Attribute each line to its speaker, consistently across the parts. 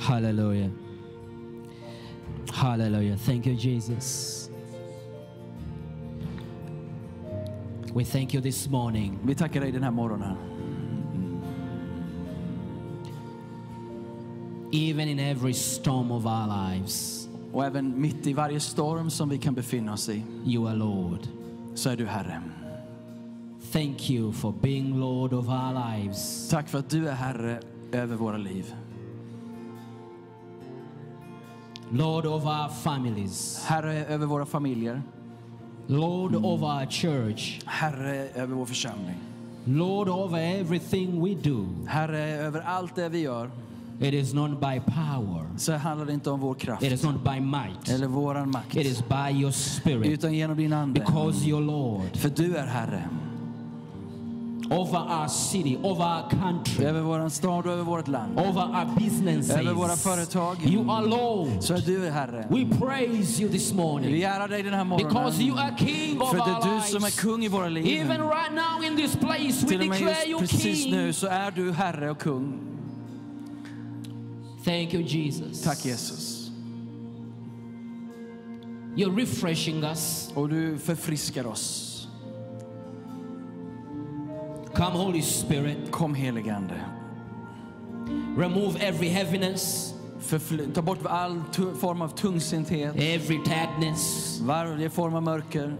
Speaker 1: Hallelujah. Hallelujah. Thank you, Jesus. We thank you this morning.
Speaker 2: Vi tackar dig den här morgonen.
Speaker 1: Even in every storm of our lives,
Speaker 2: Och även mitt i varje storm som vi kan befinna oss i,
Speaker 1: you are Lord.
Speaker 2: så är du Herre.
Speaker 1: Thank you for being Lord of our lives.
Speaker 2: Tack för att du är Herre över våra liv.
Speaker 1: Lord of our families.
Speaker 2: Herre över våra familjer.
Speaker 1: Lord of our church.
Speaker 2: Herre över vår församling.
Speaker 1: Lord over everything we do.
Speaker 2: Herre över allt det vi gör.
Speaker 1: It is not by power.
Speaker 2: Så handlar det inte om vår kraft
Speaker 1: It is not by might.
Speaker 2: eller våran makt.
Speaker 1: It is by your spirit.
Speaker 2: Utan genom din ande.
Speaker 1: Because you're Lord.
Speaker 2: För du är Herre.
Speaker 1: Over our city, over our country,
Speaker 2: Över våran stad och över vårt land.
Speaker 1: over our businesses.
Speaker 2: Över våra företag.
Speaker 1: You are Lord.
Speaker 2: Så är du Herre.
Speaker 1: We praise you this
Speaker 2: Vi
Speaker 1: morning.
Speaker 2: ärar dig den här morgonen.
Speaker 1: Because you are King of
Speaker 2: För det är du som är kung i våra liv.
Speaker 1: Even right now in this place, we declare you
Speaker 2: just precis
Speaker 1: King.
Speaker 2: nu så är du Herre och kung.
Speaker 1: Thank you, Jesus.
Speaker 2: Tack Jesus.
Speaker 1: You're refreshing us.
Speaker 2: Och du förfriskar oss.
Speaker 1: Come, Holy Spirit.
Speaker 2: Kom helige Ande.
Speaker 1: Remove every heaviness,
Speaker 2: Förfly- ta bort all form av tungsinthet,
Speaker 1: every tiredness.
Speaker 2: varje form av mörker.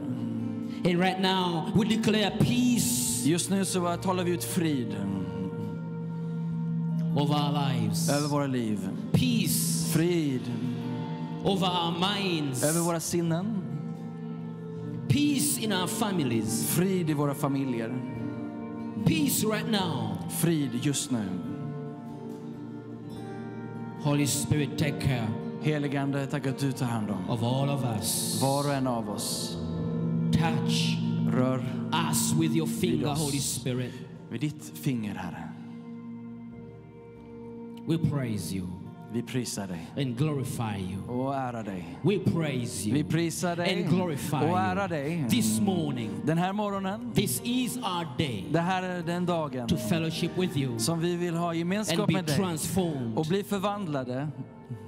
Speaker 1: And right now, we declare peace
Speaker 2: Just nu så talar vi ut frid
Speaker 1: over our lives,
Speaker 2: över våra liv.
Speaker 1: peace
Speaker 2: Frid
Speaker 1: over our minds,
Speaker 2: över våra sinnen.
Speaker 1: peace in our families,
Speaker 2: Frid i våra familjer.
Speaker 1: Peace right now.
Speaker 2: Frid just nu.
Speaker 1: Holy Spirit, take care
Speaker 2: Helige Ande, tack att du tar hand om
Speaker 1: of all of us.
Speaker 2: var och en av oss.
Speaker 1: Touch
Speaker 2: Rör
Speaker 1: us with your finger. Holy Spirit.
Speaker 2: vid ditt finger, Herre.
Speaker 1: We praise you
Speaker 2: Vi prisar dig
Speaker 1: and glorify you.
Speaker 2: och ärar dig.
Speaker 1: We praise
Speaker 2: Vi
Speaker 1: you
Speaker 2: prisar dig
Speaker 1: and glorify
Speaker 2: och ärar dig.
Speaker 1: This morning,
Speaker 2: Den här morgonen,
Speaker 1: this is our day
Speaker 2: det här är den dagen
Speaker 1: to fellowship with you
Speaker 2: som vi vill ha
Speaker 1: and
Speaker 2: gemenskap
Speaker 1: be
Speaker 2: med dig
Speaker 1: transformed
Speaker 2: och bli förvandlade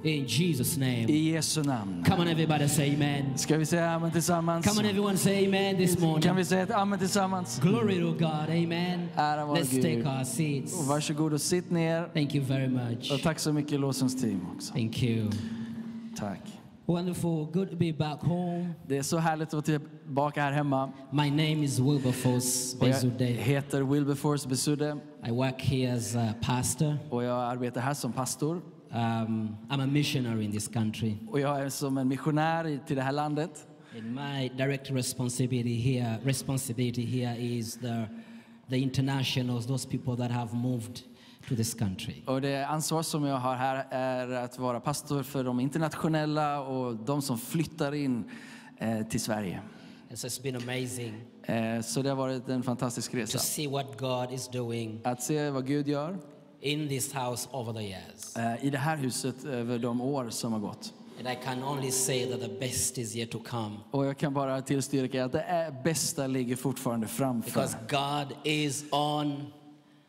Speaker 1: in Jesus' name.
Speaker 2: i Jesu namn.
Speaker 1: Come on, everybody, say amen.
Speaker 2: Ska vi säga amen tillsammans?
Speaker 1: Come on, everyone, say amen this
Speaker 2: Kan
Speaker 1: morning.
Speaker 2: vi säga ett amen tillsammans?
Speaker 1: Glory to God, amen.
Speaker 2: Ära vare
Speaker 1: Let's
Speaker 2: Gud.
Speaker 1: take our seats.
Speaker 2: Och varsågod och sitt ner.
Speaker 1: Thank you very much.
Speaker 2: Och tack så mycket lovsångsteam också.
Speaker 1: Thank you.
Speaker 2: Tack.
Speaker 1: Wonderful. Good to be back home.
Speaker 2: Det är så härligt att vara tillbaka här hemma.
Speaker 1: My name is Wilberforce
Speaker 2: Och jag heter Wilberforce Besude
Speaker 1: I work here as a pastor.
Speaker 2: och jag arbetar här som pastor.
Speaker 1: Um, I'm a missionary in this country.
Speaker 2: Och jag är som en missionär till det här landet.
Speaker 1: And my direct responsibility here, responsibility here is the, the internationals, those people that have moved to this country.
Speaker 2: Och det ansvar som jag har här är att vara pastor för de internationella och de som flyttar in eh, till Sverige.
Speaker 1: And so it's been amazing
Speaker 2: Eh, så det har varit en fantastisk
Speaker 1: to
Speaker 2: resa.
Speaker 1: see what God is doing
Speaker 2: Att se vad Gud gör
Speaker 1: in this house over the years.
Speaker 2: eh, i det här huset över de år som har gått.
Speaker 1: And I can only say that the best is yet to come
Speaker 2: Och jag kan bara tillstyrka att det är bästa ligger fortfarande framför.
Speaker 1: because God is on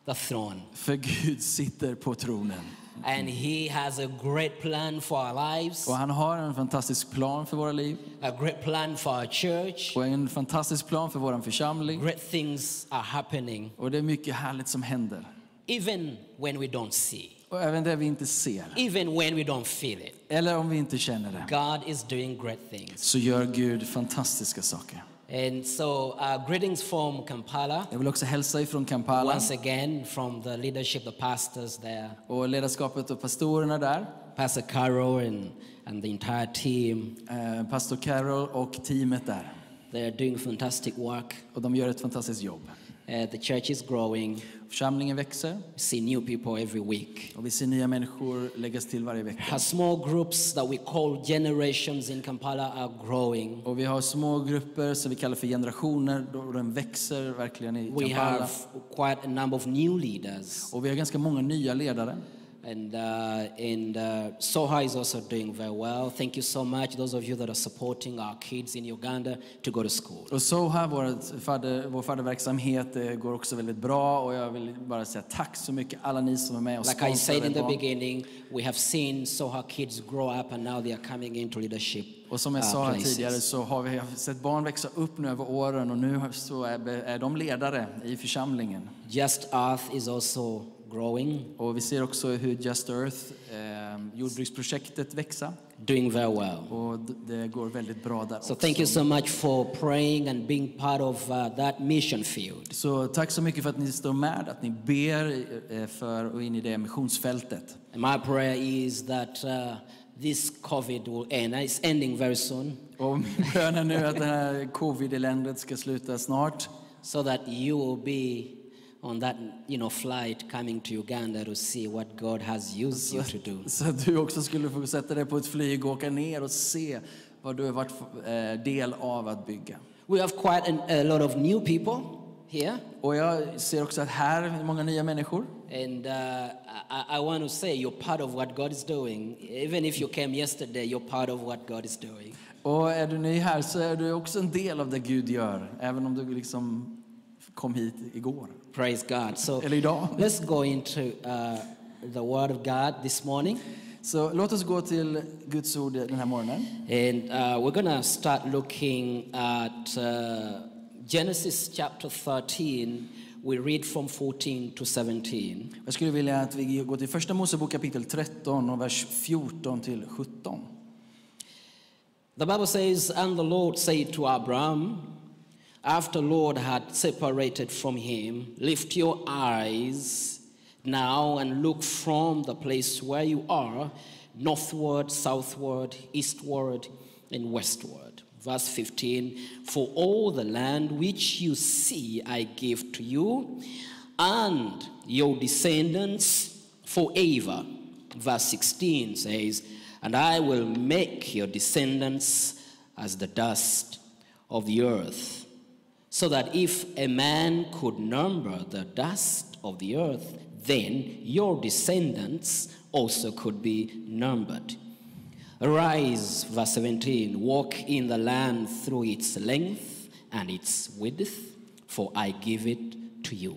Speaker 1: the throne
Speaker 2: För Gud sitter på tronen.
Speaker 1: and He has a great plan for our lives,
Speaker 2: Och han har en fantastisk plan för våra liv.
Speaker 1: a great plan for our church.
Speaker 2: Och en fantastisk plan för vår församling.
Speaker 1: Great things are happening
Speaker 2: Och det är mycket härligt som händer.
Speaker 1: Even when we don't see,
Speaker 2: Och även det vi inte ser.
Speaker 1: even when we don't feel it.
Speaker 2: Eller om vi inte känner det.
Speaker 1: God is doing great things.
Speaker 2: Så gör Gud fantastiska saker.
Speaker 1: And so, uh, greetings from Kampala.
Speaker 2: Jag vill också hälsa ifrån Kampala.
Speaker 1: Once again, from the leadership, the pastors there,
Speaker 2: Och ledarskapet och pastorerna där.
Speaker 1: Pastor Caro and, and the entire team.
Speaker 2: Eh, Pastor Carol och teamet där.
Speaker 1: They are doing fantastic work.
Speaker 2: Och de gör ett fantastiskt jobb.
Speaker 1: Uh, the church is growing.
Speaker 2: Församlingen växer.
Speaker 1: We see new people every week.
Speaker 2: Och vi ser nya människor läggas till varje vecka.
Speaker 1: Our small groups that we call generations in Kampala are growing.
Speaker 2: Och vi har små grupper som vi kallar för generationer. Då den växer verkligen i
Speaker 1: We
Speaker 2: Kampala.
Speaker 1: have quite a number of new leaders.
Speaker 2: Och vi har ganska många nya ledare.
Speaker 1: And, uh, and uh, Soha is also doing very well. Thank you so much, those of you that are supporting our kids in Uganda to go to school.
Speaker 2: Och Soha, vår, fadder, vår fadderverksamhet, eh, går också väldigt bra och jag vill bara säga tack så mycket alla ni som är med och
Speaker 1: Like I said in the beginning, we have seen Soha kids grow up and now they are coming into leadership
Speaker 2: Och som jag
Speaker 1: uh,
Speaker 2: sa här tidigare så har vi sett barn växa upp nu över åren och nu så är, är de ledare i församlingen.
Speaker 1: Just Earth is also growing,
Speaker 2: Och vi ser också hur Just Earth, eh, jordbruksprojektet, växa.
Speaker 1: doing very well.
Speaker 2: Och det går väldigt bra där
Speaker 1: So
Speaker 2: också.
Speaker 1: thank you so much for praying and being part of uh, that mission field.
Speaker 2: Så tack så mycket för att ni står med, att ni ber eh, för och in i det missionsfältet.
Speaker 1: And my prayer is that uh, this COVID will end. It's ending very soon,
Speaker 2: Och min bön är nu att det här covid-eländet ska sluta snart.
Speaker 1: so that you will be on that you know flight coming to Uganda to see what God has used you to do.
Speaker 2: Så att du också skulle få sätta dig på ett flyg och åka ner och se vad du har varit eh, del av att bygga.
Speaker 1: We have quite an, a lot of new people here,
Speaker 2: Och jag ser också att här är många nya människor.
Speaker 1: and uh, I, I want to say you're part of what God is doing. Even if you came yesterday, you're part of what God is doing.
Speaker 2: Och är du ny här så är du också en del av det Gud gör, även om du liksom kom hit igår.
Speaker 1: Praise God. So
Speaker 2: Eller idag.
Speaker 1: let's go into uh, the Word of God this morning.
Speaker 2: Så låt oss gå till Guds ord den här morgonen.
Speaker 1: And uh, we're to start looking at uh, Genesis chapter 13. We read from 14 to 17.
Speaker 2: Jag skulle vilja att vi går till Första Mosebok kapitel 13 och vers 14 till 17.
Speaker 1: The Bible says, And the Lord said to Abraham, after Lord had separated from him, Lift your eyes now and look from the place where you are, northward, southward, eastward, and westward. Verse 15 For all the land which you see I give to you, and your descendants forever. Verse 16 says, And I will make your descendants as the dust of the earth, so that if a man could number the dust of the earth, then your descendants also could be numbered. Arise, verse 17, walk in the land through its length and its width, for I give it to you.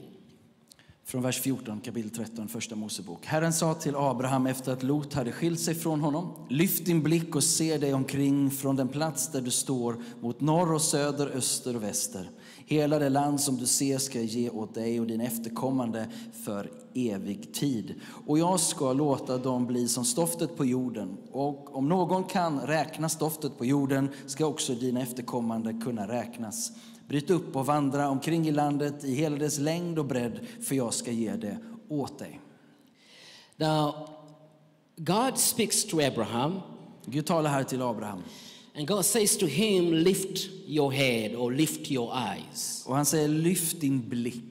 Speaker 2: Från vers 14, kapitel 13, första Mosebok. Herren sa till Abraham efter att Lot hade skilt sig från honom. Lyft din blick och se dig omkring från den plats där du står mot norr och söder, öster och väster. Hela det land som du ser ska jag ge åt dig och din efterkommande för evig tid. Och jag ska låta dem bli som stoftet på jorden. Och om någon kan räkna stoftet på jorden ska också dina efterkommande kunna räknas. Bryt upp och vandra omkring i landet i hela dess längd och bredd, för jag ska ge det åt dig.
Speaker 1: Now, God speaks to Abraham,
Speaker 2: Gud talar här till Abraham
Speaker 1: and God says to him, Lift your head or lift your eyes.
Speaker 2: och han säger lyft din blick.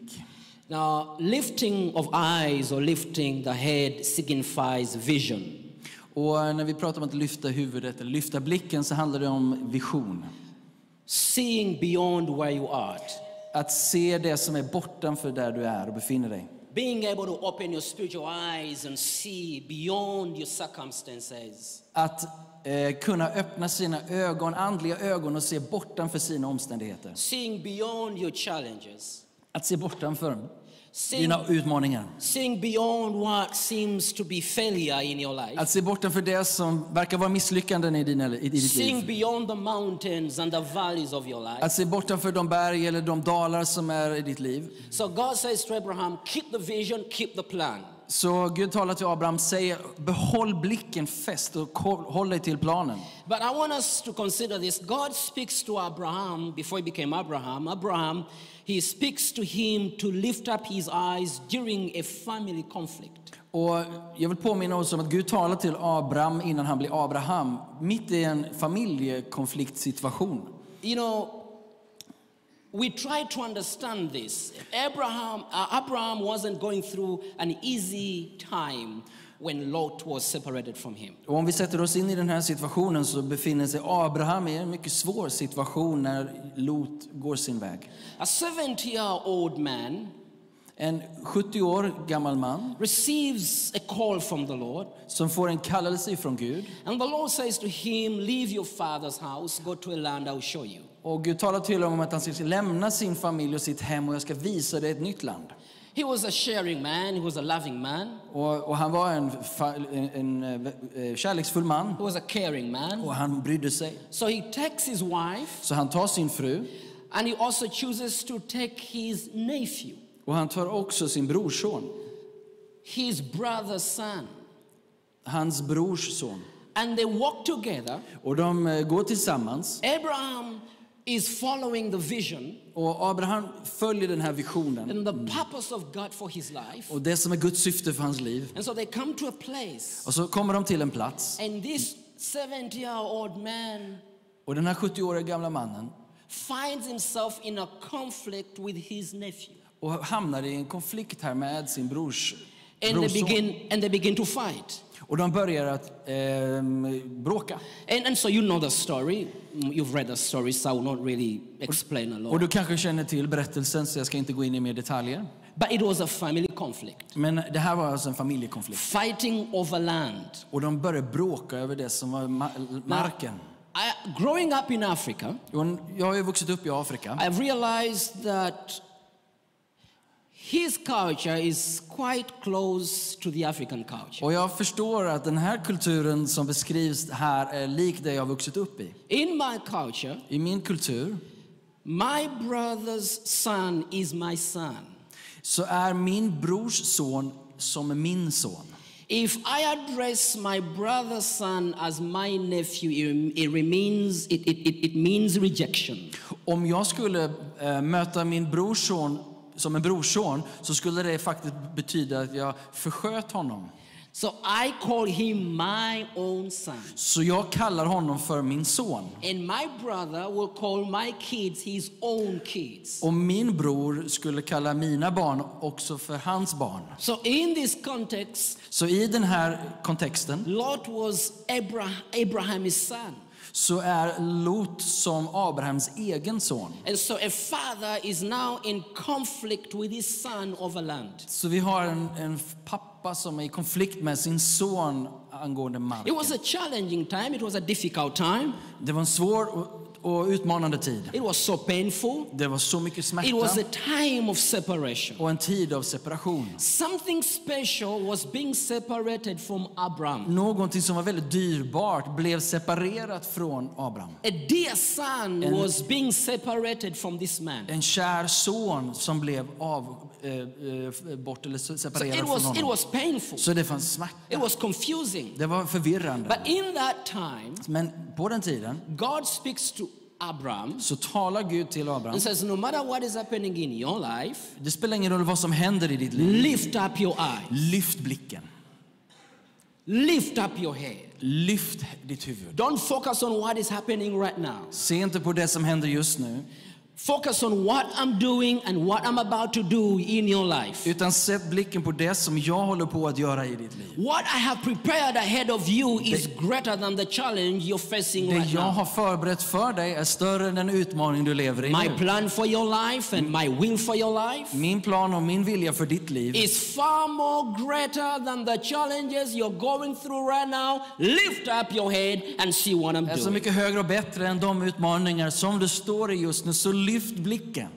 Speaker 1: Now, lifting of eyes or lifting the head signifies vision.
Speaker 2: Och när vi pratar om att lyfta huvudet eller lyfta blicken så handlar det om vision.
Speaker 1: Seeing beyond where you are.
Speaker 2: Att se det som är bortanför där du är och befinner dig.
Speaker 1: Being able to open your spiritual eyes and see beyond your circumstances.
Speaker 2: Att eh, kunna öppna sina ögon, andliga ögon och se bortanför sina omständigheter.
Speaker 1: Seeing beyond your challenges.
Speaker 2: Att se bortanför
Speaker 1: Seeing,
Speaker 2: dina utmaningar.
Speaker 1: seeing beyond what seems to be failure in your life.
Speaker 2: Att se bortanför det som verkar vara misslyckanden i, dina, i ditt
Speaker 1: Seeing
Speaker 2: liv.
Speaker 1: beyond the mountains and the valleys of your life.
Speaker 2: Att se bortanför de berg eller de dalar som är i ditt liv.
Speaker 1: So God says to Abraham, keep the vision, keep the plan.
Speaker 2: Så Gud talar till Abraham, säger behåll blicken fäst och håll dig till planen.
Speaker 1: But I want us to consider this. God speaks to Abraham before he became Abraham. Abraham, he speaks to him to lift up his eyes during a family conflict.
Speaker 2: Och jag vill påminna oss om att Gud talar till Abraham innan han blir Abraham, mitt i en familjekonfliktsituation.
Speaker 1: You know, we try to understand this. Abraham, uh, Abraham wasn't going through an easy time when Lot was separated from him.
Speaker 2: Och om vi sätter oss in i den här situationen så befinner sig Abraham i en mycket svår situation när Lot går sin väg.
Speaker 1: A 70 year old man
Speaker 2: En 70 år gammal man
Speaker 1: receives a call from the Lord.
Speaker 2: som får en kallelse från Gud.
Speaker 1: And the Lord says to him, Leave your father's house, go to a land I'll show you.
Speaker 2: Och Gud talar till honom om att han ska lämna sin familj och sitt hem och jag ska visa dig ett nytt land.
Speaker 1: He was a sharing man, he was a loving man,
Speaker 2: Och, och han var en, en, en eh, kärleksfull man
Speaker 1: he was a caring man.
Speaker 2: och han brydde sig.
Speaker 1: So he takes his wife
Speaker 2: Så han tar sin fru
Speaker 1: and he also chooses to take his nephew,
Speaker 2: och han tar också sin brorson,
Speaker 1: his brother's son.
Speaker 2: hans brors son.
Speaker 1: And they walk together.
Speaker 2: Och de eh, går tillsammans
Speaker 1: Abraham is following the vision
Speaker 2: och Abraham följer den här visionen
Speaker 1: and the purpose of God for his life.
Speaker 2: och det som är Guds syfte för hans liv.
Speaker 1: And so they come to a place,
Speaker 2: Och så kommer de till en plats
Speaker 1: and this 70 year old man
Speaker 2: och den här 70-åriga gamla mannen
Speaker 1: finds himself in a conflict with his nephew.
Speaker 2: och hamnar i en konflikt här med sin brors
Speaker 1: And they
Speaker 2: brorson.
Speaker 1: begin, and they begin to fight.
Speaker 2: Och de börjar att ehm, bråka.
Speaker 1: And, and so you know the story. You've read the story, so I will not really explain a
Speaker 2: Och
Speaker 1: lot.
Speaker 2: du kanske känner till berättelsen så jag ska inte gå in i mer detaljer.
Speaker 1: But it was a family conflict,
Speaker 2: Men det här var alltså en familjekonflikt.
Speaker 1: fighting over land.
Speaker 2: Och de började bråka över det som var ma- marken.
Speaker 1: I, growing up in Africa,
Speaker 2: Och Jag har ju vuxit upp i Afrika.
Speaker 1: I've realized that his culture is quite close to the African culture.
Speaker 2: Och jag förstår att den här kulturen som beskrivs här är lik det jag har vuxit upp i.
Speaker 1: In my culture,
Speaker 2: I min kultur
Speaker 1: my brother's son is my son.
Speaker 2: så är min brors son som min son.
Speaker 1: If I address my brother's son as my nephew, it, it remains, it, it, it, it means rejection.
Speaker 2: Om jag skulle eh, möta min brorson som en brorson så skulle det faktiskt betyda att jag försköt honom.
Speaker 1: So I call him my own son.
Speaker 2: Så jag kallar honom för min son.
Speaker 1: And my brother will call my kids his own kids.
Speaker 2: Och min bror skulle kalla mina barn också för hans barn.
Speaker 1: So in this context,
Speaker 2: Så i den här kontexten
Speaker 1: Lot was Abraham, Abraham's son.
Speaker 2: Så är Lot som Abrahams egen son.
Speaker 1: And so a father is now in conflict with his son over land.
Speaker 2: Så vi har en, en pappa som är i konflikt med sin son angående
Speaker 1: It was
Speaker 2: marken.
Speaker 1: a challenging time, it was a difficult time,
Speaker 2: Det var en svår och, utmanande tid.
Speaker 1: it was so painful.
Speaker 2: Det var så mycket
Speaker 1: It
Speaker 2: smärta
Speaker 1: was a time of separation.
Speaker 2: och en tid av separation.
Speaker 1: Something special was being separated from Abraham.
Speaker 2: Någonting som var väldigt dyrbart blev separerat från Abraham.
Speaker 1: A dear son
Speaker 2: And-
Speaker 1: was being separated from this man.
Speaker 2: En kär son som blev av, eh, eh, bort eller
Speaker 1: So
Speaker 2: separerad
Speaker 1: it
Speaker 2: från
Speaker 1: was, it
Speaker 2: honom.
Speaker 1: was painful.
Speaker 2: Så det fanns smärta.
Speaker 1: It was confusing.
Speaker 2: Det var förvirrande.
Speaker 1: But in that time,
Speaker 2: Men på den tiden
Speaker 1: God speaks to Abraham
Speaker 2: så talar Gud till Abraham.
Speaker 1: and says, No matter what is happening in your life,
Speaker 2: Det spelar ingen roll vad som händer i ditt liv.
Speaker 1: lift up your eyes,
Speaker 2: Lyft blicken.
Speaker 1: lift up your head.
Speaker 2: Lyft ditt huvud.
Speaker 1: Don't focus on what is happening right now.
Speaker 2: Se inte på det som händer just nu,
Speaker 1: Focus on what I'm doing and what I'm about to do in your life.
Speaker 2: utan sätt blicken på det som jag håller på att göra i ditt liv.
Speaker 1: What I have prepared ahead of you is greater than the challenge you're facing
Speaker 2: Det
Speaker 1: right
Speaker 2: jag
Speaker 1: now.
Speaker 2: har förberett för dig är större än den utmaning du lever i
Speaker 1: My
Speaker 2: nu.
Speaker 1: plan for your life and my will for your life
Speaker 2: Min plan och min vilja för ditt liv
Speaker 1: is far more greater than the challenges you're going through right now. Lift up your head and see what I'm
Speaker 2: är så
Speaker 1: doing.
Speaker 2: mycket högre och bättre än de utmaningar som du står i just nu. Så lyft blicken.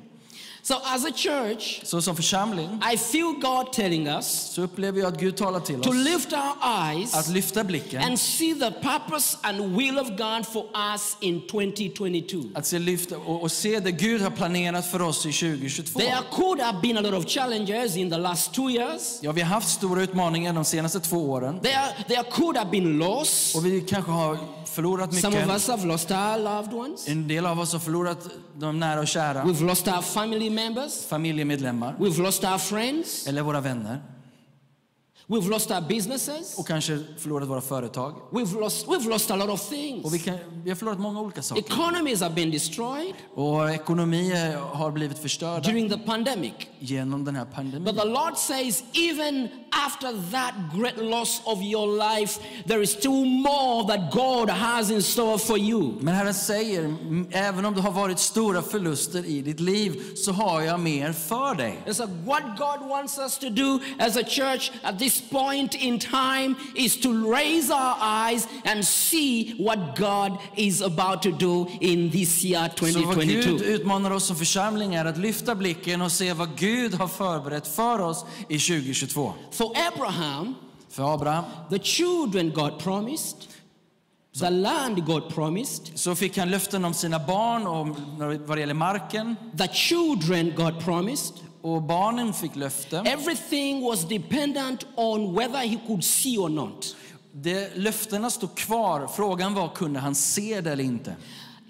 Speaker 1: So, as a church,
Speaker 2: Så som församling
Speaker 1: I feel God telling us
Speaker 2: så upplever jag att Gud talar till
Speaker 1: to
Speaker 2: oss
Speaker 1: lift our
Speaker 2: att
Speaker 1: eyes
Speaker 2: lyfta blicken.
Speaker 1: and see the purpose and will of God for us in 2022.
Speaker 2: Att se, lyfta och, och se det Gud har planerat för oss i 2022.
Speaker 1: There could have been a lot of challenges in the last two years.
Speaker 2: Ja, vi har haft stora utmaningar de senaste två åren.
Speaker 1: There, there could have been loss.
Speaker 2: Och vi kanske har förlorat
Speaker 1: Some of
Speaker 2: mycket.
Speaker 1: us have lost our loved ones.
Speaker 2: En del av oss har förlorat de nära och kära.
Speaker 1: We've lost our family members.
Speaker 2: Familjemedlemmar.
Speaker 1: We've lost our friends.
Speaker 2: Eller våra vänner.
Speaker 1: We've lost our businesses.
Speaker 2: och kanske förlorat våra företag.
Speaker 1: We've lost, we've lost a lot of things.
Speaker 2: Och vi, kan, vi har förlorat många olika saker.
Speaker 1: Economies have been destroyed
Speaker 2: Och ekonomier har blivit förstörda
Speaker 1: during the pandemic.
Speaker 2: genom den här
Speaker 1: But
Speaker 2: pandemin.
Speaker 1: the Lord says, even after that great loss of your life, there is still more that God has in store for you.
Speaker 2: Men Herren säger, "M- även om det har varit stora förluster i ditt liv så har jag mer för dig.
Speaker 1: And so, what God wants us to do as a church at this point in time is to raise our eyes and see what God is about to do in this year
Speaker 2: Så vad Gud
Speaker 1: 2022.
Speaker 2: utmanar oss som församling är att lyfta blicken och se vad Gud har förberett för oss i 2022.
Speaker 1: For Abraham,
Speaker 2: För Abraham
Speaker 1: the children God promised, the land God promised,
Speaker 2: så fick han löften om sina barn och vad det gäller marken.
Speaker 1: the children God promised,
Speaker 2: Och barnen fick löften.
Speaker 1: everything was dependent on whether he could see or not.
Speaker 2: Det, löftena stod kvar. Frågan var, kunde han se det eller inte?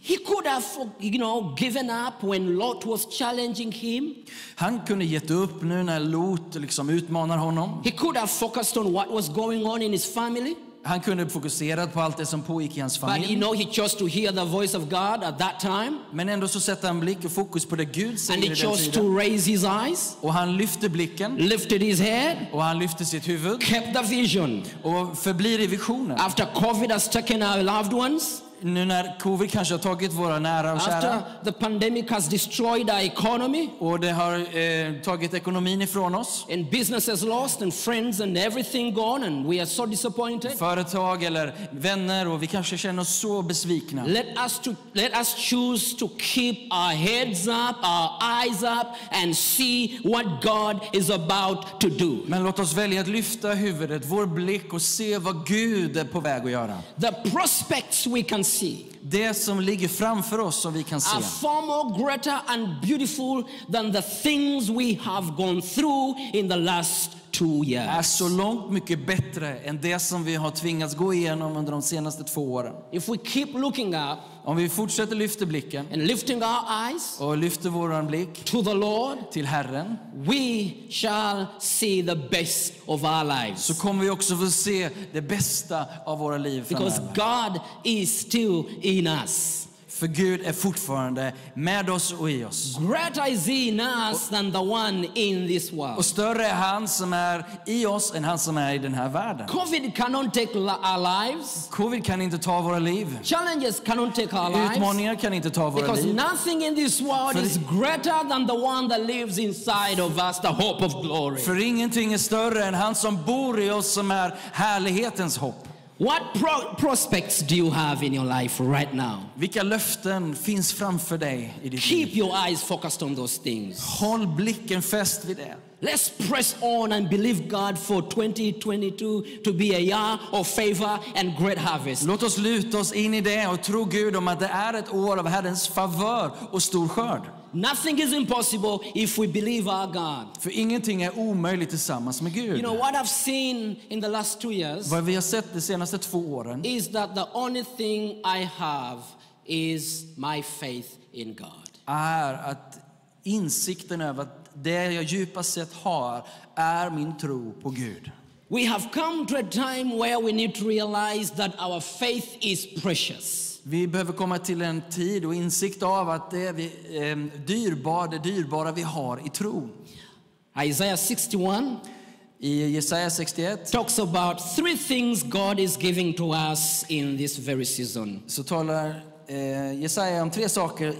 Speaker 1: He could have, you know, given up when Lot was challenging him.
Speaker 2: Han kunde gett upp nu när Lot liksom utmanar honom.
Speaker 1: He could have focused on what was going on in his family.
Speaker 2: Han kunde fokuserat på allt det som pågick i hans
Speaker 1: But you
Speaker 2: familj.
Speaker 1: know, he chose to hear the voice of God at that time.
Speaker 2: Men ändå så sätter han blick och fokus på det Gud
Speaker 1: And
Speaker 2: säger
Speaker 1: he
Speaker 2: i den
Speaker 1: chose to raise his eyes,
Speaker 2: Och han lyfter blicken
Speaker 1: lifted his head,
Speaker 2: och han lyfter sitt huvud
Speaker 1: kept the vision.
Speaker 2: och förblir i visionen.
Speaker 1: After COVID has taken our loved ones,
Speaker 2: Nu när covid kanske har tagit våra nära och kära
Speaker 1: after the pandemic has destroyed our economy,
Speaker 2: och det har eh, tagit ekonomin ifrån oss.
Speaker 1: and businesses lost, and friends and everything gone, and we are so disappointed.
Speaker 2: Företag eller vänner och vi kanske känner oss så besvikna.
Speaker 1: Let us to let us choose to keep our heads up, our eyes up, and see what God is about to do.
Speaker 2: Men låt oss välja att lyfta huvudet, vår blick och se vad Gud är på väg att göra.
Speaker 1: The prospects we can see
Speaker 2: Det som ligger framför oss som vi kan se.
Speaker 1: are far more greater and beautiful than the things we have gone through in the last two
Speaker 2: är
Speaker 1: years.
Speaker 2: så långt mycket bättre än det som vi har tvingats gå igenom under de senaste två åren.
Speaker 1: If we keep looking up
Speaker 2: Om vi fortsätter lyfta blicken
Speaker 1: and lifting our eyes
Speaker 2: och lyfter våran blick
Speaker 1: to the Lord,
Speaker 2: till Herren
Speaker 1: we shall see the best of our lives.
Speaker 2: så kommer vi också få se det bästa av våra liv
Speaker 1: Because
Speaker 2: framöver.
Speaker 1: God is still in us.
Speaker 2: För Gud är fortfarande med oss och i oss.
Speaker 1: Greater is He in us than the one in this
Speaker 2: Och
Speaker 1: world.
Speaker 2: större är han som är i oss än han som är i den här världen.
Speaker 1: COVID cannot take our lives.
Speaker 2: Covid kan inte ta våra liv.
Speaker 1: Challenges cannot take our lives.
Speaker 2: Utmaningar kan inte ta våra
Speaker 1: Because
Speaker 2: liv.
Speaker 1: nothing in this world
Speaker 2: För-
Speaker 1: is greater than the one that lives inside of us, the hope of glory.
Speaker 2: För ingenting är större än han som bor i oss som är härlighetens hopp.
Speaker 1: What pro- prospects do you have in your life right now?
Speaker 2: Vilka löften finns framför dig i ditt
Speaker 1: Keep
Speaker 2: liv?
Speaker 1: your eyes focused on those things.
Speaker 2: Håll blicken fäst vid det.
Speaker 1: Let's press on and believe God for 2022 to be a year of favor and great harvest.
Speaker 2: Låt oss luta oss in i det och tro Gud om att det är ett år av Herrens favör och stor skörd.
Speaker 1: Nothing is impossible if we believe our God.
Speaker 2: För ingenting är omöjligt tillsammans med
Speaker 1: You
Speaker 2: Gud.
Speaker 1: know, what I've seen in the last two years
Speaker 2: Vad vi har sett de senaste två åren
Speaker 1: is that the only thing I have is my faith in God.
Speaker 2: är att insikten över att det jag djupast sett har är min tro på Gud.
Speaker 1: We have come to a time where we need to realize that our faith is precious.
Speaker 2: Vi behöver komma till en tid och insikt av att det, är vi, eh, dyrbar, det dyrbara vi har i tron.
Speaker 1: Isaiah 61
Speaker 2: I Jesaja 61
Speaker 1: talks about three things God is giving to us in this very season.
Speaker 2: så talar eh, Jesaja om tre saker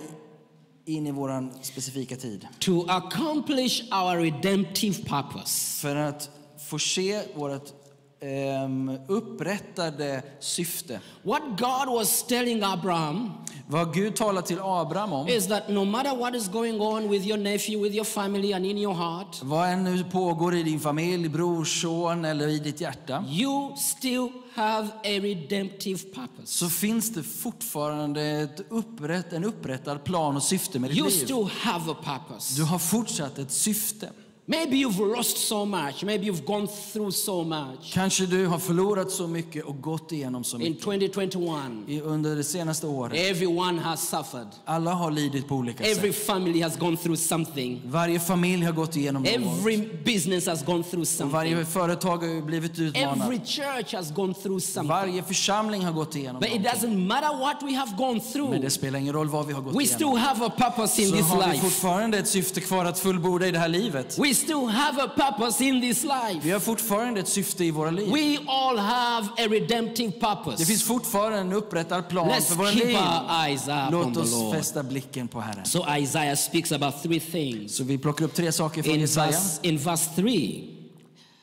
Speaker 2: in i vår specifika tid.
Speaker 1: To accomplish our redemptive purpose.
Speaker 2: För att förse vårt ehm, upprättade syfte.
Speaker 1: What God was telling Abraham
Speaker 2: Vad Gud talar till Abraham om,
Speaker 1: is that no matter what is going on with your nephew, with your family, and in your heart,
Speaker 2: vad än nu pågår i din familj, brorson eller i ditt hjärta,
Speaker 1: you still have a redemptive purpose.
Speaker 2: så finns det fortfarande ett upprätt, en upprättad plan och syfte med ditt
Speaker 1: You
Speaker 2: liv.
Speaker 1: still have a purpose.
Speaker 2: Du har fortsatt ett syfte.
Speaker 1: Maybe you've lost so much. Maybe you've gone through so much.
Speaker 2: Kanske du har förlorat så mycket och gått igenom så
Speaker 1: In
Speaker 2: mycket
Speaker 1: 2021,
Speaker 2: i- under det senaste året.
Speaker 1: everyone has suffered.
Speaker 2: Alla har lidit på olika
Speaker 1: Every
Speaker 2: sätt.
Speaker 1: family has gone through something.
Speaker 2: Varje familj har gått igenom något.
Speaker 1: Every business has gone through something.
Speaker 2: varje företag har blivit utmanat.
Speaker 1: Every church has gone through something.
Speaker 2: Varje församling har gått igenom
Speaker 1: But it doesn't matter what we have gone
Speaker 2: Men
Speaker 1: through.
Speaker 2: det spelar ingen roll vad vi har gått
Speaker 1: We still
Speaker 2: igenom.
Speaker 1: have a purpose in
Speaker 2: Så
Speaker 1: this
Speaker 2: har vi
Speaker 1: life.
Speaker 2: fortfarande ett syfte kvar att fullborda i det här livet.
Speaker 1: We still have a purpose in this
Speaker 2: Vi
Speaker 1: life.
Speaker 2: har fortfarande ett syfte i våra liv.
Speaker 1: We all have a redemptive
Speaker 2: Det
Speaker 1: purpose.
Speaker 2: finns fortfarande en upprättad plan
Speaker 1: Let's
Speaker 2: för våra
Speaker 1: keep
Speaker 2: liv.
Speaker 1: our eyes up on
Speaker 2: Låt
Speaker 1: the
Speaker 2: oss
Speaker 1: Lord.
Speaker 2: fästa blicken på Herren.
Speaker 1: So Isaiah speaks about three things.
Speaker 2: Så vi plockar upp tre saker från
Speaker 1: In
Speaker 2: Jesaja.
Speaker 1: verse, in verse 3,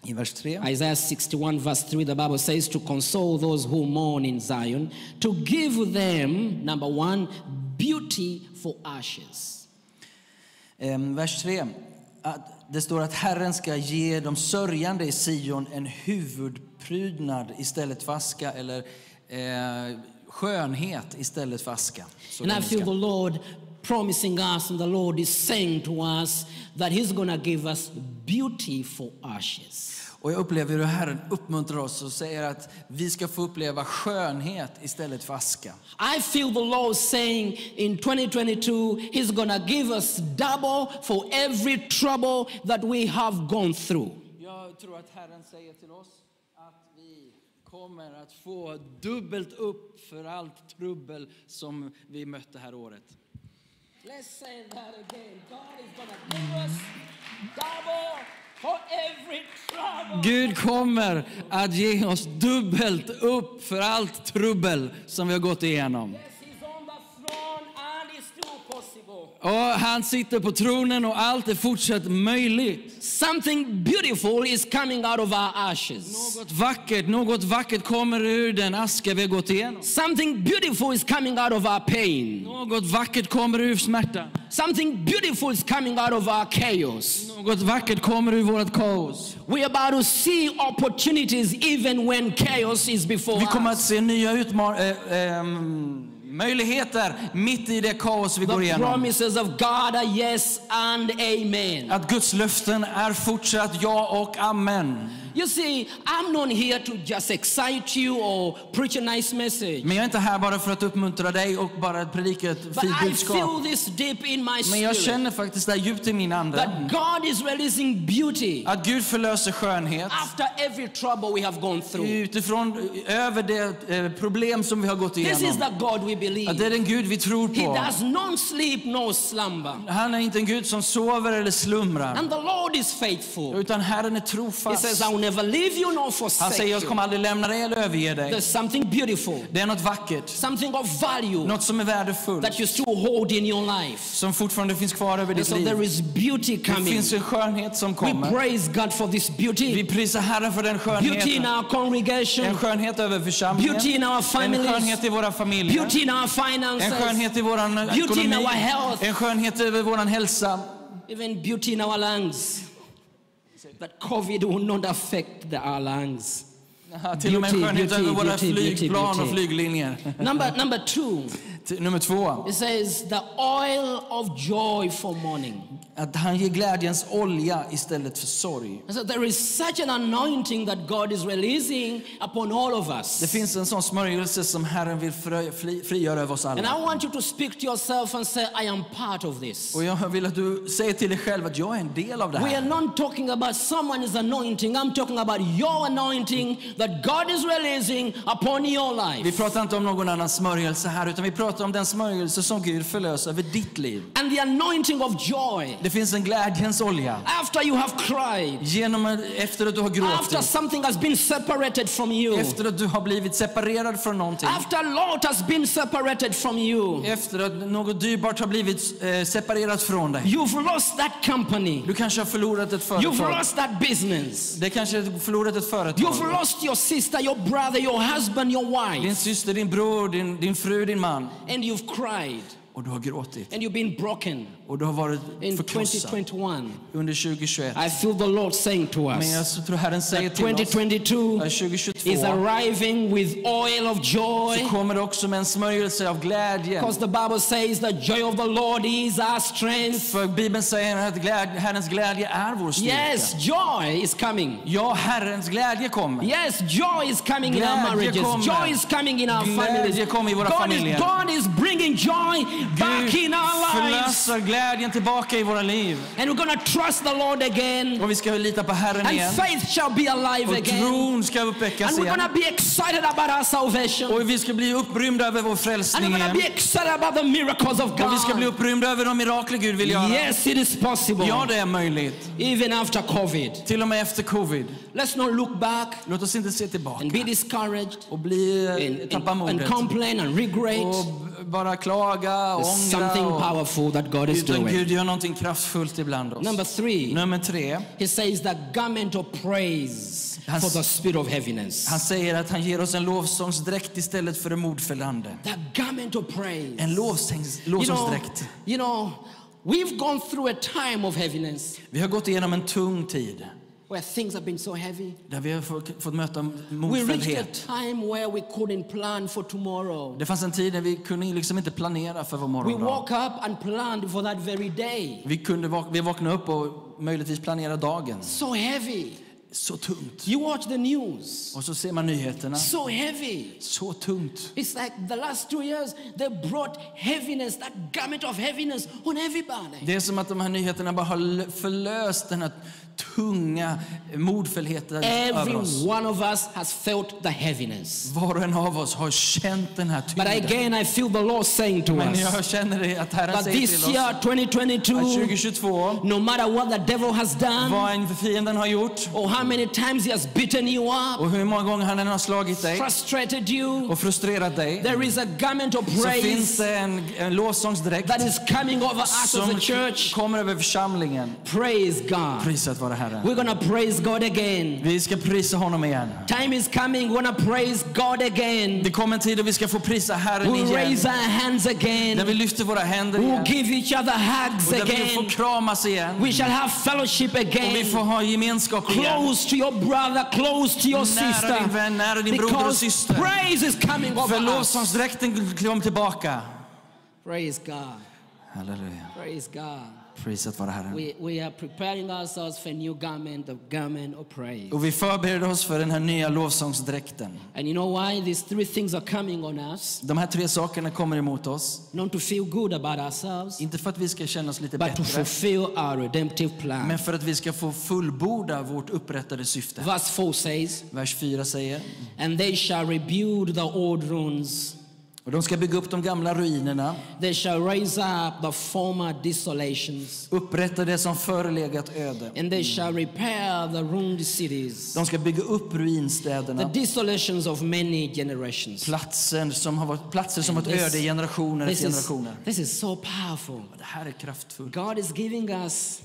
Speaker 2: I vers 3.
Speaker 1: Isaiah 61, verse 3, the Bible says, To console those who mourn in Zion, to give them, number one, beauty for ashes.
Speaker 2: Ehm, vers 3. Att det står att Herren ska ge de sörjande i Sion en huvudprydnad istället för aska eller eh, skönhet istället för aska. Så
Speaker 1: And I feel the Lord promising us, and the Lord is saying to us that He's going to give us beauty for ashes.
Speaker 2: Och jag upplever hur Herren uppmuntrar oss och säger att vi ska få uppleva skönhet istället för aska.
Speaker 1: I feel the Lord saying in 2022, He's to give us double for every trouble that we have gone through.
Speaker 2: Jag tror att Herren säger till oss att vi kommer att få dubbelt upp för allt trubbel som vi mötte här året.
Speaker 1: Let's say that again. God is to give us double.
Speaker 2: Gud kommer att ge oss dubbelt upp för allt trubbel som vi har gått igenom. Och han sitter på tronen och allt är fortsatt möjligt.
Speaker 1: Something beautiful is coming out of our ashes.
Speaker 2: Något vackert, något vackert kommer ur den aska vi har gått igenom.
Speaker 1: Something beautiful is coming out of our pain.
Speaker 2: Något vackert kommer ur smärta.
Speaker 1: Something beautiful is coming out of our chaos.
Speaker 2: Något vackert kommer ur vårt kaos.
Speaker 1: We're about to see opportunities even when chaos is before
Speaker 2: Vi kommer att
Speaker 1: us.
Speaker 2: se nya utman- äh, ähm, möjligheter mitt i det kaos vi går igenom.
Speaker 1: promises of God are yes and amen.
Speaker 2: Att Guds löften är fortsatt ja och amen.
Speaker 1: You see, I'm not here to just excite you or preach a nice message.
Speaker 2: Men jag är inte här bara för att uppmuntra dig och bara predika ett
Speaker 1: But
Speaker 2: fint
Speaker 1: I
Speaker 2: budskap.
Speaker 1: feel this deep in my
Speaker 2: Men jag
Speaker 1: spirit
Speaker 2: känner faktiskt där djupt i min ande
Speaker 1: that God is releasing beauty
Speaker 2: att Gud förlöser skönhet
Speaker 1: after every trouble we have gone through.
Speaker 2: utifrån, över det eh, problem som vi har gått
Speaker 1: This is
Speaker 2: igenom.
Speaker 1: the God we
Speaker 2: Att
Speaker 1: believe.
Speaker 2: det är den Gud vi tror
Speaker 1: He
Speaker 2: på.
Speaker 1: does not sleep nor slumber.
Speaker 2: Han är inte en Gud som sover eller slumrar.
Speaker 1: And the Lord is faithful.
Speaker 2: Utan Herren är
Speaker 1: He
Speaker 2: trofast.
Speaker 1: says, I will never leave you nor
Speaker 2: Han
Speaker 1: forsake
Speaker 2: säger, jag kommer aldrig lämna dig eller överge dig.
Speaker 1: There's something beautiful,
Speaker 2: Det är något vackert,
Speaker 1: something of value
Speaker 2: något som är värdefullt,
Speaker 1: that you still hold in your life.
Speaker 2: som fortfarande finns kvar över
Speaker 1: And
Speaker 2: ditt
Speaker 1: so there
Speaker 2: liv.
Speaker 1: is beauty
Speaker 2: Det
Speaker 1: coming.
Speaker 2: finns en skönhet som
Speaker 1: We
Speaker 2: kommer.
Speaker 1: praise God for this
Speaker 2: Vi
Speaker 1: beauty.
Speaker 2: prisar Herren för den
Speaker 1: Beauty in
Speaker 2: skönheten.
Speaker 1: our
Speaker 2: En
Speaker 1: congregation,
Speaker 2: skönhet över församlingen.
Speaker 1: beauty in our
Speaker 2: En
Speaker 1: families,
Speaker 2: skönhet i våra familjer.
Speaker 1: beauty in our
Speaker 2: En
Speaker 1: finances,
Speaker 2: skönhet i vår
Speaker 1: Beauty in
Speaker 2: ekonomi.
Speaker 1: our health.
Speaker 2: En skönhet över vår hälsa.
Speaker 1: even beauty in our lungs. That COVID will not affect the, our lungs.
Speaker 2: Ja, Till och med en
Speaker 1: Beauty,
Speaker 2: skönhet
Speaker 1: beauty,
Speaker 2: över våra
Speaker 1: beauty, beauty,
Speaker 2: flygplan och
Speaker 1: beauty.
Speaker 2: flyglinjer.
Speaker 1: Number, number two,
Speaker 2: Nummer två.
Speaker 1: it says the oil of joy for mourning.
Speaker 2: Att han ger glädjens olja istället för sorg.
Speaker 1: And so there is such an anointing that God is releasing upon all of
Speaker 2: Det
Speaker 1: us.
Speaker 2: finns en sån smörjelse som Herren vill fri- frigöra över oss
Speaker 1: And
Speaker 2: alla.
Speaker 1: I want you to speak to yourself and say, I am part of this.
Speaker 2: Och jag vill att du säger till dig själv att jag är en del av det
Speaker 1: We are
Speaker 2: här.
Speaker 1: not talking about someone's anointing. I'm talking about your anointing that God is releasing upon your
Speaker 2: Vi
Speaker 1: life.
Speaker 2: pratar inte om någon annan smörjelse här, utan vi pratar om den smörjelse som Gud förlöser över ditt liv.
Speaker 1: And the anointing of joy.
Speaker 2: Det finns en glädjens olja.
Speaker 1: After you have cried,
Speaker 2: Genom, efter att du har
Speaker 1: after
Speaker 2: gråtit,
Speaker 1: something has been separated from you,
Speaker 2: efter att du har blivit separerad från någonting,
Speaker 1: after lot has been separated from you,
Speaker 2: efter att något dyrbart har blivit eh, separerat från dig.
Speaker 1: you've lost that company,
Speaker 2: Du kanske har förlorat ett
Speaker 1: you've
Speaker 2: företag.
Speaker 1: lost that business,
Speaker 2: Det kanske har förlorat ett företag.
Speaker 1: you've lost your sister, your brother, your husband, your
Speaker 2: Din
Speaker 1: wife,
Speaker 2: syster, din bror, din, din fru, din man.
Speaker 1: And you've cried.
Speaker 2: Och du har gråtit
Speaker 1: and you've been broken
Speaker 2: och du har varit
Speaker 1: in
Speaker 2: förkrossad
Speaker 1: 2021.
Speaker 2: under 2021.
Speaker 1: I feel the Lord saying to
Speaker 2: Men
Speaker 1: us
Speaker 2: jag så tror Herren säger till oss
Speaker 1: 2022
Speaker 2: att 2022
Speaker 1: is arriving with oil of
Speaker 2: så
Speaker 1: joy.
Speaker 2: kommer det också med en smörjelse av glädje.
Speaker 1: Because the Bible says the joy of the Lord is our strength.
Speaker 2: För Bibeln säger att glädje, Herrens glädje är vår styrka.
Speaker 1: Yes, joy is coming.
Speaker 2: Ja, Herrens glädje kommer.
Speaker 1: Yes, joy is coming in our
Speaker 2: Glädje
Speaker 1: marriages.
Speaker 2: kommer.
Speaker 1: Joy is coming in our
Speaker 2: Glädje
Speaker 1: families.
Speaker 2: kommer i våra
Speaker 1: God
Speaker 2: familjer.
Speaker 1: is, God is bringing joy back in our lives.
Speaker 2: förlöser glädjen tillbaka i våra liv.
Speaker 1: And we're to trust the Lord again.
Speaker 2: Och vi ska lita på Herren igen.
Speaker 1: And faith shall be alive
Speaker 2: Och
Speaker 1: again.
Speaker 2: tron ska
Speaker 1: And
Speaker 2: uppväckas
Speaker 1: we're
Speaker 2: igen.
Speaker 1: going to be excited about our salvation.
Speaker 2: Och vi ska bli upprymda över vår
Speaker 1: And
Speaker 2: frälsning
Speaker 1: we're going to
Speaker 2: igen.
Speaker 1: be excited about the miracles of
Speaker 2: Och vi ska bli
Speaker 1: God.
Speaker 2: upprymda över de mirakler Gud vill göra.
Speaker 1: Yes, it is possible.
Speaker 2: Ja, det är möjligt.
Speaker 1: Even after COVID.
Speaker 2: Till och med efter covid.
Speaker 1: Let's not look back
Speaker 2: Låt oss inte se tillbaka
Speaker 1: and be discouraged
Speaker 2: och bli,
Speaker 1: and,
Speaker 2: eh, tappa
Speaker 1: and, and
Speaker 2: modet.
Speaker 1: complain and regret.
Speaker 2: Och bara klaga och ångra.
Speaker 1: something
Speaker 2: Och,
Speaker 1: powerful that God is
Speaker 2: utan
Speaker 1: doing.
Speaker 2: Gud gör någonting kraftfullt ibland oss.
Speaker 1: Number three,
Speaker 2: Nummer tre.
Speaker 1: he says the garment of praise
Speaker 2: Han-
Speaker 1: for the spirit of heaviness.
Speaker 2: Han säger att han ger oss en lovsångsdräkt istället för en mordfällande.
Speaker 1: The garment of praise.
Speaker 2: En lovsångs,
Speaker 1: You know,
Speaker 2: lovsångsdräkt.
Speaker 1: you know, we've gone through a time of heaviness
Speaker 2: Vi har gått igenom en tung tid
Speaker 1: where things have been so heavy.
Speaker 2: där vi har fått, möta
Speaker 1: We reached a
Speaker 2: motfälldhet.
Speaker 1: time where we couldn't plan for tomorrow.
Speaker 2: Det fanns en tid när vi kunde liksom inte planera för vår
Speaker 1: We
Speaker 2: morgondag.
Speaker 1: woke up and planned for that very day.
Speaker 2: Vi, kunde vak- vi vaknade upp och möjligtvis planera dagen.
Speaker 1: So heavy.
Speaker 2: Så tungt.
Speaker 1: You watch the news.
Speaker 2: Och så ser man nyheterna.
Speaker 1: So heavy.
Speaker 2: Så tungt.
Speaker 1: It's like the last two years, they brought heaviness, that garment of heaviness on everybody.
Speaker 2: Det är som att de här nyheterna bara har förlöst den här tunga mordfällheten över
Speaker 1: Every
Speaker 2: oss.
Speaker 1: one of us has felt the heaviness.
Speaker 2: Var och en av oss har känt den här
Speaker 1: But
Speaker 2: tyngden.
Speaker 1: again, I feel the Lord saying to
Speaker 2: Men jag känner det att Herren säger
Speaker 1: this
Speaker 2: till oss
Speaker 1: year,
Speaker 2: att
Speaker 1: 2022,
Speaker 2: 2022,
Speaker 1: no matter what the devil has done
Speaker 2: vad en fienden har gjort
Speaker 1: or how many times he has beaten you up,
Speaker 2: och hur många gånger han än har slagit dig
Speaker 1: frustrated you,
Speaker 2: och frustrerat dig,
Speaker 1: there is a garment of
Speaker 2: så finns
Speaker 1: praise
Speaker 2: det en, en lovsångsdräkt
Speaker 1: that is coming over us as
Speaker 2: som
Speaker 1: a church.
Speaker 2: kommer över församlingen.
Speaker 1: Praise God.
Speaker 2: Prisat vare Herren.
Speaker 1: We're to praise God again.
Speaker 2: Vi ska prisa honom igen.
Speaker 1: Time is coming. We're to praise God again.
Speaker 2: Det kommer en tid då vi ska få prisa Herren
Speaker 1: We'll
Speaker 2: igen.
Speaker 1: raise our hands
Speaker 2: När
Speaker 1: again.
Speaker 2: vi lyfter våra händer
Speaker 1: We'll
Speaker 2: igen.
Speaker 1: give each other hugs
Speaker 2: Och där vi får
Speaker 1: again.
Speaker 2: kramas igen.
Speaker 1: We shall have fellowship
Speaker 2: Och vi
Speaker 1: again.
Speaker 2: får ha gemenskap igen.
Speaker 1: Close to your brother, close to your
Speaker 2: Nära din
Speaker 1: sister.
Speaker 2: vän, nära din broder och
Speaker 1: Because
Speaker 2: syster.
Speaker 1: praise is coming
Speaker 2: För
Speaker 1: over
Speaker 2: lovsångsdräkten kom tillbaka.
Speaker 1: Praise God.
Speaker 2: Halleluja.
Speaker 1: Praise God.
Speaker 2: Prisat vare Herren.
Speaker 1: We, we are preparing ourselves for a new garment, the garment of praise.
Speaker 2: Och vi förbereder oss för den här nya lovsångsdräkten.
Speaker 1: And you know why? These three things are coming on us.
Speaker 2: De här tre sakerna kommer emot oss.
Speaker 1: Not to feel good about ourselves,
Speaker 2: Inte för att vi ska känna oss lite
Speaker 1: but to
Speaker 2: bättre,
Speaker 1: fulfill our redemptive plan.
Speaker 2: men för att vi ska få fullborda vårt upprättade syfte.
Speaker 1: Verse 4 says,
Speaker 2: Vers 4 säger,
Speaker 1: And they shall rebuild the old ruins.
Speaker 2: Och de ska bygga upp de gamla ruinerna,
Speaker 1: They shall raise up the former desolations.
Speaker 2: upprätta det som förelegat öde.
Speaker 1: And they shall repair the ruined cities.
Speaker 2: De ska bygga upp
Speaker 1: The
Speaker 2: ruinstäderna,
Speaker 1: desolations of many generations.
Speaker 2: platser som har varit, platser som varit öde generationer efter
Speaker 1: is,
Speaker 2: generationer.
Speaker 1: this is so powerful.
Speaker 2: Det här är kraftfullt.
Speaker 1: God is giving us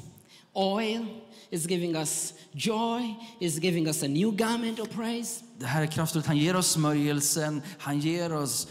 Speaker 1: oil, is giving us joy, is giving us a new garment of praise.
Speaker 2: Det här är kraftfullt. Han ger oss smörjelsen, han ger oss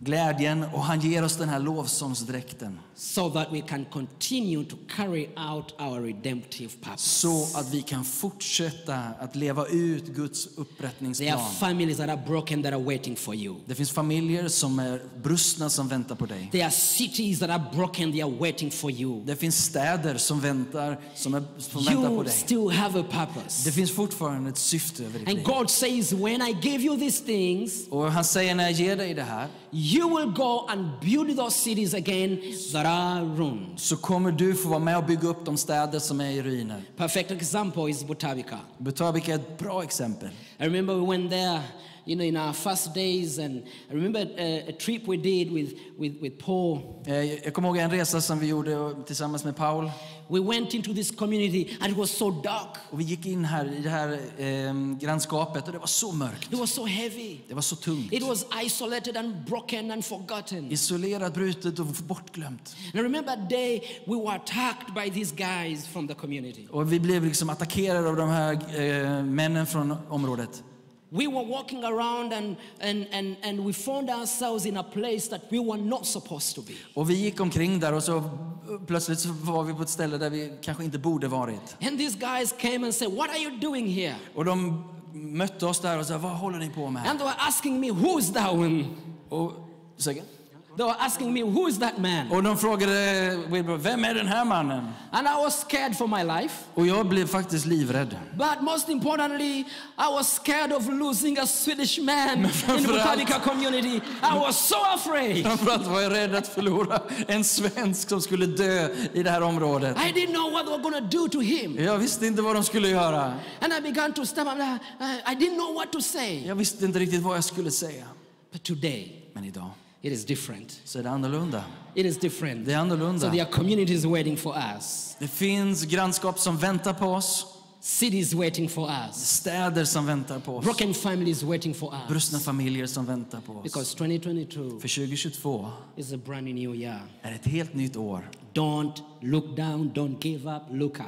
Speaker 2: glädjen och han ger oss den här lovsångsdräkten.
Speaker 1: so that we can continue to carry out our redemptive purpose.
Speaker 2: Så att vi kan fortsätta att leva ut Guds
Speaker 1: There are
Speaker 2: upprättningsplan.
Speaker 1: families that are broken that are waiting for you.
Speaker 2: Det finns familjer som är brustna som väntar på dig.
Speaker 1: There are cities that are broken, they are waiting for you.
Speaker 2: Det finns städer som väntar, som, är, som väntar på
Speaker 1: You
Speaker 2: dig.
Speaker 1: still have a
Speaker 2: Det
Speaker 1: purpose.
Speaker 2: finns fortfarande ett syfte över ditt
Speaker 1: And
Speaker 2: liv.
Speaker 1: God says, when I give you these things,
Speaker 2: Och han säger när jag ger dig det här
Speaker 1: you will go and build those cities again that are ruined.
Speaker 2: så kommer du få vara med och bygga upp de städer som är i ruiner.
Speaker 1: Perfect example is Butabika.
Speaker 2: Butabik är ett bra exempel.
Speaker 1: I remember we went there, you know, in our first days, and I remember a, a trip we did with, with, with Paul.
Speaker 2: Eh, Jag kommer ihåg en resa som vi gjorde tillsammans med Paul.
Speaker 1: We went into this community, and it was so dark.
Speaker 2: Och vi gick in här i det här eh, grannskapet och det var så mörkt.
Speaker 1: It was so heavy.
Speaker 2: Det var så tungt.
Speaker 1: It was isolated and broken and forgotten.
Speaker 2: Isolerat, brutet och bortglömt.
Speaker 1: And I remember a day we were attacked by these guys from the community.
Speaker 2: Och vi blev liksom attackerade av de här eh, männen från området.
Speaker 1: We were walking around and, and, and, and we found ourselves in a place that we were not supposed to be.
Speaker 2: Och vi gick omkring där och så plötsligt så var vi på ett ställe där vi kanske inte borde varit.
Speaker 1: And these guys came and said, What are you doing here?
Speaker 2: Och de mötte oss där och sa, vad håller ni på med?
Speaker 1: And they were asking me, Who's that one?
Speaker 2: Och, säkert.
Speaker 1: They were asking me, Who's that man?
Speaker 2: och de frågade Wilbur, vem är den här mannen?
Speaker 1: And I was scared for my life.
Speaker 2: Och jag blev faktiskt livrädd.
Speaker 1: But most importantly, I was scared of losing a Swedish man in Botanica community. I was so afraid.
Speaker 2: Framförallt var jag rädd att förlora en svensk som skulle dö i det här området.
Speaker 1: I didn't know what they were to do to him.
Speaker 2: Jag visste inte vad de skulle göra.
Speaker 1: And I began to stammer. I I didn't know what to say.
Speaker 2: Jag visste inte riktigt vad jag skulle säga.
Speaker 1: But today,
Speaker 2: Men idag
Speaker 1: it is different.
Speaker 2: så är det annorlunda.
Speaker 1: It is different.
Speaker 2: Det är
Speaker 1: So
Speaker 2: annorlunda.
Speaker 1: there are communities waiting for us,
Speaker 2: Det finns grannskap som väntar på oss.
Speaker 1: cities waiting for us,
Speaker 2: Städer som väntar på oss.
Speaker 1: broken families waiting for us.
Speaker 2: Brustna familjer som väntar på oss.
Speaker 1: Because 2022
Speaker 2: För 2022
Speaker 1: is a brand new year.
Speaker 2: är ett helt nytt år.
Speaker 1: Don't look down, don't give up, look up.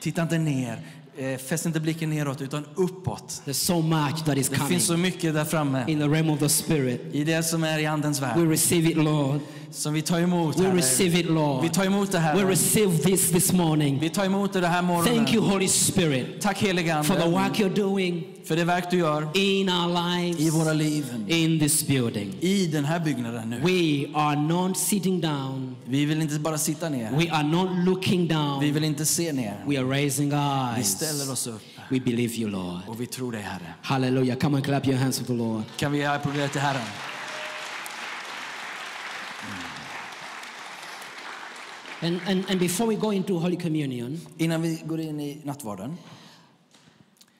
Speaker 2: Titta inte ner. Eh, Fäst inte blicken neråt, utan uppåt.
Speaker 1: There's so much that is
Speaker 2: Det finns så mycket där framme.
Speaker 1: in the realm of the Spirit.
Speaker 2: I det som är i Andens
Speaker 1: We
Speaker 2: värld.
Speaker 1: receive it, Lord.
Speaker 2: Som vi tar emot
Speaker 1: We receive it,
Speaker 2: Vi
Speaker 1: Lord.
Speaker 2: tar emot det
Speaker 1: We
Speaker 2: här.
Speaker 1: receive this this morning.
Speaker 2: Vi tar emot det här morgonen.
Speaker 1: Thank you, Holy Spirit,
Speaker 2: Tack helige
Speaker 1: for the
Speaker 2: Ande
Speaker 1: work you're doing
Speaker 2: för det verk du gör
Speaker 1: in our
Speaker 2: i
Speaker 1: lives,
Speaker 2: våra liv.
Speaker 1: in this building.
Speaker 2: I den här byggnaden nu.
Speaker 1: We are not sitting down.
Speaker 2: Vi vill inte bara sitta ner.
Speaker 1: We are not looking
Speaker 2: Vi
Speaker 1: down.
Speaker 2: vill inte se ner.
Speaker 1: We are raising our
Speaker 2: Vi ställer
Speaker 1: eyes.
Speaker 2: oss upp
Speaker 1: We believe you, Lord.
Speaker 2: och vi tror dig Herre.
Speaker 1: Hallelujah. Come and clap your hands for the Lord.
Speaker 2: Kan vi applådera till Herren?
Speaker 1: And, and, and before we go into Holy Communion,
Speaker 2: Innan vi går in i nattvarden.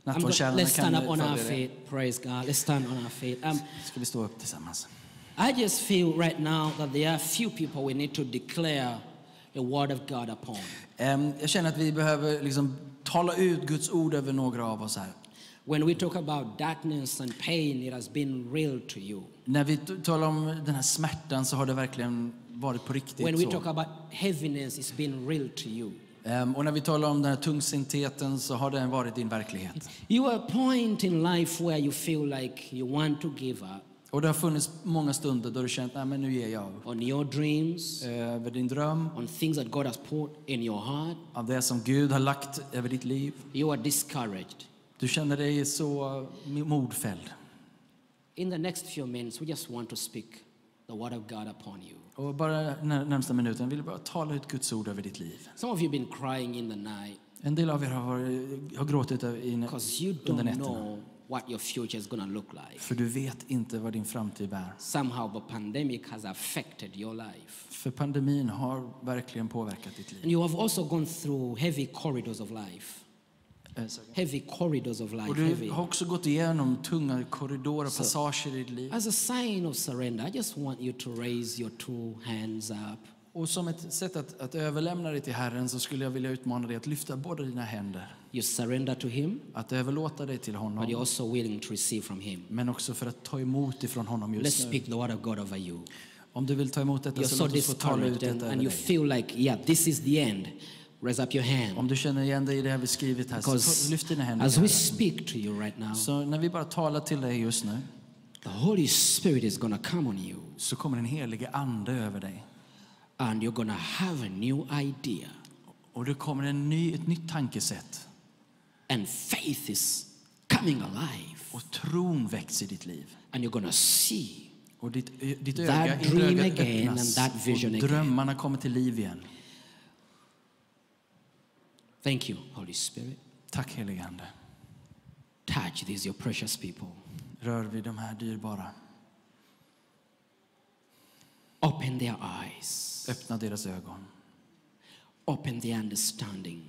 Speaker 1: I'm go- let's stand
Speaker 2: kan
Speaker 1: up on our
Speaker 2: följa
Speaker 1: feet. Praise God. Let's stand on our feet. Um,
Speaker 2: Ska vi stå upp tillsammans?
Speaker 1: I just feel right now that there are few people we need to declare the word of God upon.
Speaker 2: Em, Jag känner att vi behöver liksom tala ut Guds ord över några av oss här.
Speaker 1: When we talk about darkness and pain, it has been real to you.
Speaker 2: När vi talar om den här smärtan så har det verkligen varit på
Speaker 1: When
Speaker 2: riktigt.
Speaker 1: we
Speaker 2: Så.
Speaker 1: talk about heaviness, it's been real to you.
Speaker 2: Em, Och när vi talar om den här tungsintheten så har den varit din verklighet.
Speaker 1: You are a point in life where you feel like you want to give up
Speaker 2: Och det har funnits många stunder då du känt, men nu ger jag upp.
Speaker 1: on your dreams,
Speaker 2: Över din dröm,
Speaker 1: on things that God has put in your heart.
Speaker 2: av det som Gud har lagt över ditt liv.
Speaker 1: You are discouraged.
Speaker 2: Du känner dig så modfälld.
Speaker 1: In the next few minutes, we just want to speak the word of God upon you.
Speaker 2: Och bara närmsta minuten vill jag bara tala ut Guds ord över ditt liv.
Speaker 1: Some of you have been crying in the night
Speaker 2: En del av er har, varit, har gråtit över i,
Speaker 1: because you
Speaker 2: under
Speaker 1: don't
Speaker 2: nätterna.
Speaker 1: know what your future is to look like.
Speaker 2: För du vet inte vad din framtid bär.
Speaker 1: Somehow the pandemic has affected your life.
Speaker 2: För pandemin har verkligen påverkat ditt liv.
Speaker 1: And you have also gone through heavy corridors of life. Heavy corridors of life.
Speaker 2: Och du har också gått igenom tunga korridorer och passager i ditt liv.
Speaker 1: As a sign of surrender, I just want you to raise your two hands up.
Speaker 2: Och som ett sätt att, att överlämna dig till Herren så skulle jag vilja utmana dig att lyfta båda dina händer.
Speaker 1: You surrender to Him,
Speaker 2: Att överlåta dig till
Speaker 1: but you're
Speaker 2: honom.
Speaker 1: also willing to receive from Him.
Speaker 2: Men också för att ta emot ifrån honom
Speaker 1: Let's
Speaker 2: just nu.
Speaker 1: speak the word of God over you.
Speaker 2: Om du vill ta emot detta
Speaker 1: You're
Speaker 2: så
Speaker 1: so
Speaker 2: låt oss få tala ut
Speaker 1: and,
Speaker 2: detta
Speaker 1: and
Speaker 2: över
Speaker 1: you
Speaker 2: dig.
Speaker 1: feel like, yeah, this is the end. Raise up your hand.
Speaker 2: Om du känner igen dig i det här beskrivit här så lyft dina händer.
Speaker 1: as we speak to you right now,
Speaker 2: Så när vi bara talar till dig just nu
Speaker 1: the Holy Spirit is to come on you
Speaker 2: så kommer den helige ande över dig.
Speaker 1: and you're to have a new idea.
Speaker 2: Och det kommer en ny, ett nytt tankesätt.
Speaker 1: And faith is coming alive.
Speaker 2: Och tron väcks i ditt liv.
Speaker 1: And you're to see
Speaker 2: Och ditt, ditt
Speaker 1: That
Speaker 2: öga, ditt
Speaker 1: dream
Speaker 2: öga
Speaker 1: again
Speaker 2: öppnas.
Speaker 1: and that vision
Speaker 2: och
Speaker 1: again.
Speaker 2: drömmarna kommer till liv igen.
Speaker 1: Thank you, Holy Spirit.
Speaker 2: Tack helige Ande.
Speaker 1: Touch these, your precious people.
Speaker 2: Rör vid de här dyrbara.
Speaker 1: Open their eyes,
Speaker 2: Öppna deras ögon.
Speaker 1: open their understanding.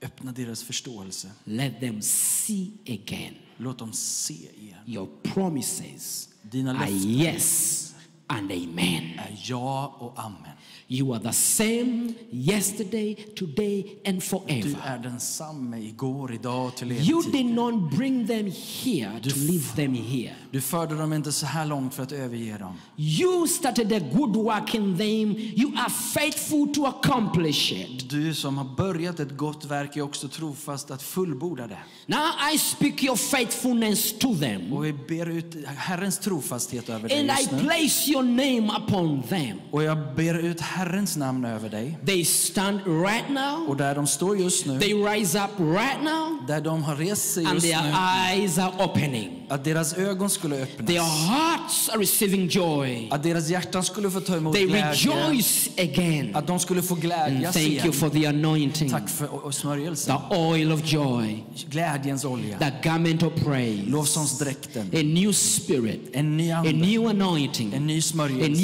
Speaker 2: Öppna deras förståelse.
Speaker 1: Let them see again
Speaker 2: Låt dem se igen.
Speaker 1: your promises
Speaker 2: Dina
Speaker 1: are
Speaker 2: löften
Speaker 1: yes and amen.
Speaker 2: ja och amen.
Speaker 1: You are the same yesterday, today, and
Speaker 2: Du
Speaker 1: forever.
Speaker 2: Er är densamme igår, idag till
Speaker 1: You did not bring them here to leave them here.
Speaker 2: Du förde dem inte så här långt för att överge dem.
Speaker 1: You started a good work in them. You are faithful to accomplish it.
Speaker 2: Du som har börjat ett gott verk är också trofast att fullborda det.
Speaker 1: Now I speak your faithfulness to them.
Speaker 2: Och vi ber ut Herrens trofasthet över dig
Speaker 1: And I
Speaker 2: just nu.
Speaker 1: place your name upon them.
Speaker 2: Och jag ber ut Herrens namn över dig.
Speaker 1: They stand right now.
Speaker 2: Och där de står just nu,
Speaker 1: They rise up right now.
Speaker 2: där de har rest sig
Speaker 1: And
Speaker 2: just
Speaker 1: their
Speaker 2: nu,
Speaker 1: eyes are opening.
Speaker 2: Att deras ögon skulle
Speaker 1: Their
Speaker 2: öppnas.
Speaker 1: hearts are receiving joy.
Speaker 2: Att deras hjärtan skulle få ta emot
Speaker 1: They
Speaker 2: glädje.
Speaker 1: rejoice again.
Speaker 2: Att de skulle få glädjas
Speaker 1: thank you
Speaker 2: igen.
Speaker 1: for the anointing,
Speaker 2: Tack för smörjelsen.
Speaker 1: the oil of joy,
Speaker 2: Glädjens olja.
Speaker 1: the garment of praise,
Speaker 2: Lovsångsdräkten.
Speaker 1: a new spirit,
Speaker 2: En ny
Speaker 1: a
Speaker 2: ande.
Speaker 1: new anointing,
Speaker 2: En ny
Speaker 1: a new
Speaker 2: smörjelse.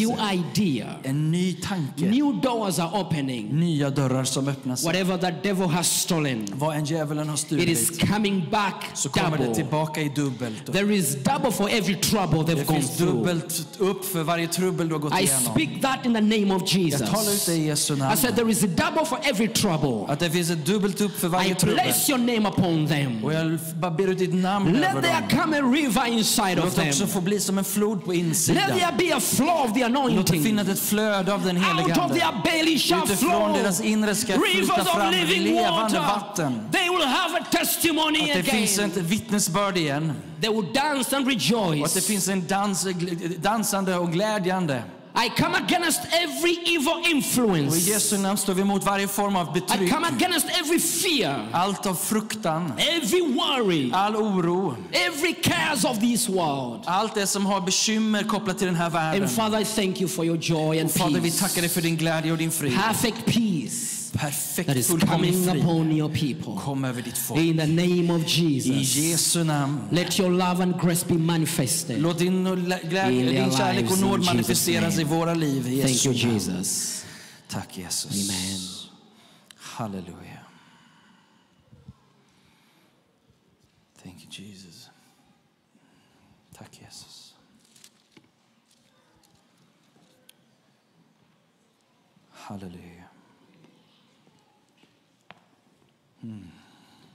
Speaker 1: idea.
Speaker 2: En ny tanke.
Speaker 1: New doors are opening.
Speaker 2: Nya dörrar som öppnas.
Speaker 1: Whatever the devil has stolen,
Speaker 2: Vad en djävulen har
Speaker 1: it is
Speaker 2: stulit
Speaker 1: coming back
Speaker 2: så kommer det
Speaker 1: double.
Speaker 2: tillbaka i dubbelt.
Speaker 1: There is double for every trouble they've
Speaker 2: Det
Speaker 1: gone
Speaker 2: finns
Speaker 1: through.
Speaker 2: dubbelt upp för varje trubbel du har gått
Speaker 1: I
Speaker 2: igenom.
Speaker 1: speak that in the name of
Speaker 2: Jag talar ut
Speaker 1: Jesus.
Speaker 2: det i Jesu
Speaker 1: I
Speaker 2: namn.
Speaker 1: said there is a double for every trouble.
Speaker 2: Att det finns ett dubbelt upp för
Speaker 1: I
Speaker 2: varje trubbel.
Speaker 1: place your name upon them.
Speaker 2: Och jag bara ber ut ditt namn
Speaker 1: Let
Speaker 2: över
Speaker 1: there
Speaker 2: dem.
Speaker 1: come a river inside of
Speaker 2: Låt det också
Speaker 1: them.
Speaker 2: få bli som en flod på
Speaker 1: Let
Speaker 2: insidan.
Speaker 1: there be a flow of the
Speaker 2: Låt det
Speaker 1: anointing.
Speaker 2: finnas ett flöde av den helige
Speaker 1: Out of
Speaker 2: Ande.
Speaker 1: their belly shall
Speaker 2: Utifrån
Speaker 1: flow
Speaker 2: deras inre ska flyta fram levande
Speaker 1: water.
Speaker 2: vatten.
Speaker 1: They will have a testimony
Speaker 2: Att det finns ett vittnesbörd igen.
Speaker 1: They will dance and
Speaker 2: Och att det
Speaker 1: rejoice.
Speaker 2: finns en dans, dansande och glädjande.
Speaker 1: I come against every evil
Speaker 2: Och i
Speaker 1: influence.
Speaker 2: Jesu namn står vi emot varje form av
Speaker 1: I
Speaker 2: betryck.
Speaker 1: come against every fear,
Speaker 2: Allt av fruktan,
Speaker 1: every worry,
Speaker 2: all oro,
Speaker 1: every cares of this world.
Speaker 2: allt det som har bekymmer kopplat till den här världen.
Speaker 1: And Father, I thank you for your joy and
Speaker 2: Fader, vi tackar dig för din glädje och din frid.
Speaker 1: Perfect peace
Speaker 2: Perfekt,
Speaker 1: that is
Speaker 2: fullkomlig
Speaker 1: coming
Speaker 2: frid.
Speaker 1: upon your people.
Speaker 2: Kom över ditt folk.
Speaker 1: In the name of
Speaker 2: I
Speaker 1: Jesus.
Speaker 2: Jesu namn.
Speaker 1: Let your love and grace be manifested.
Speaker 2: Låt din, glädje, din kärlek och nåd manifesteras i våra liv. I
Speaker 1: Thank you. Jesus.
Speaker 2: Tack Jesus.
Speaker 1: Amen.
Speaker 2: Halleluja. Thank you Jesus. Tack Jesus. Halleluja.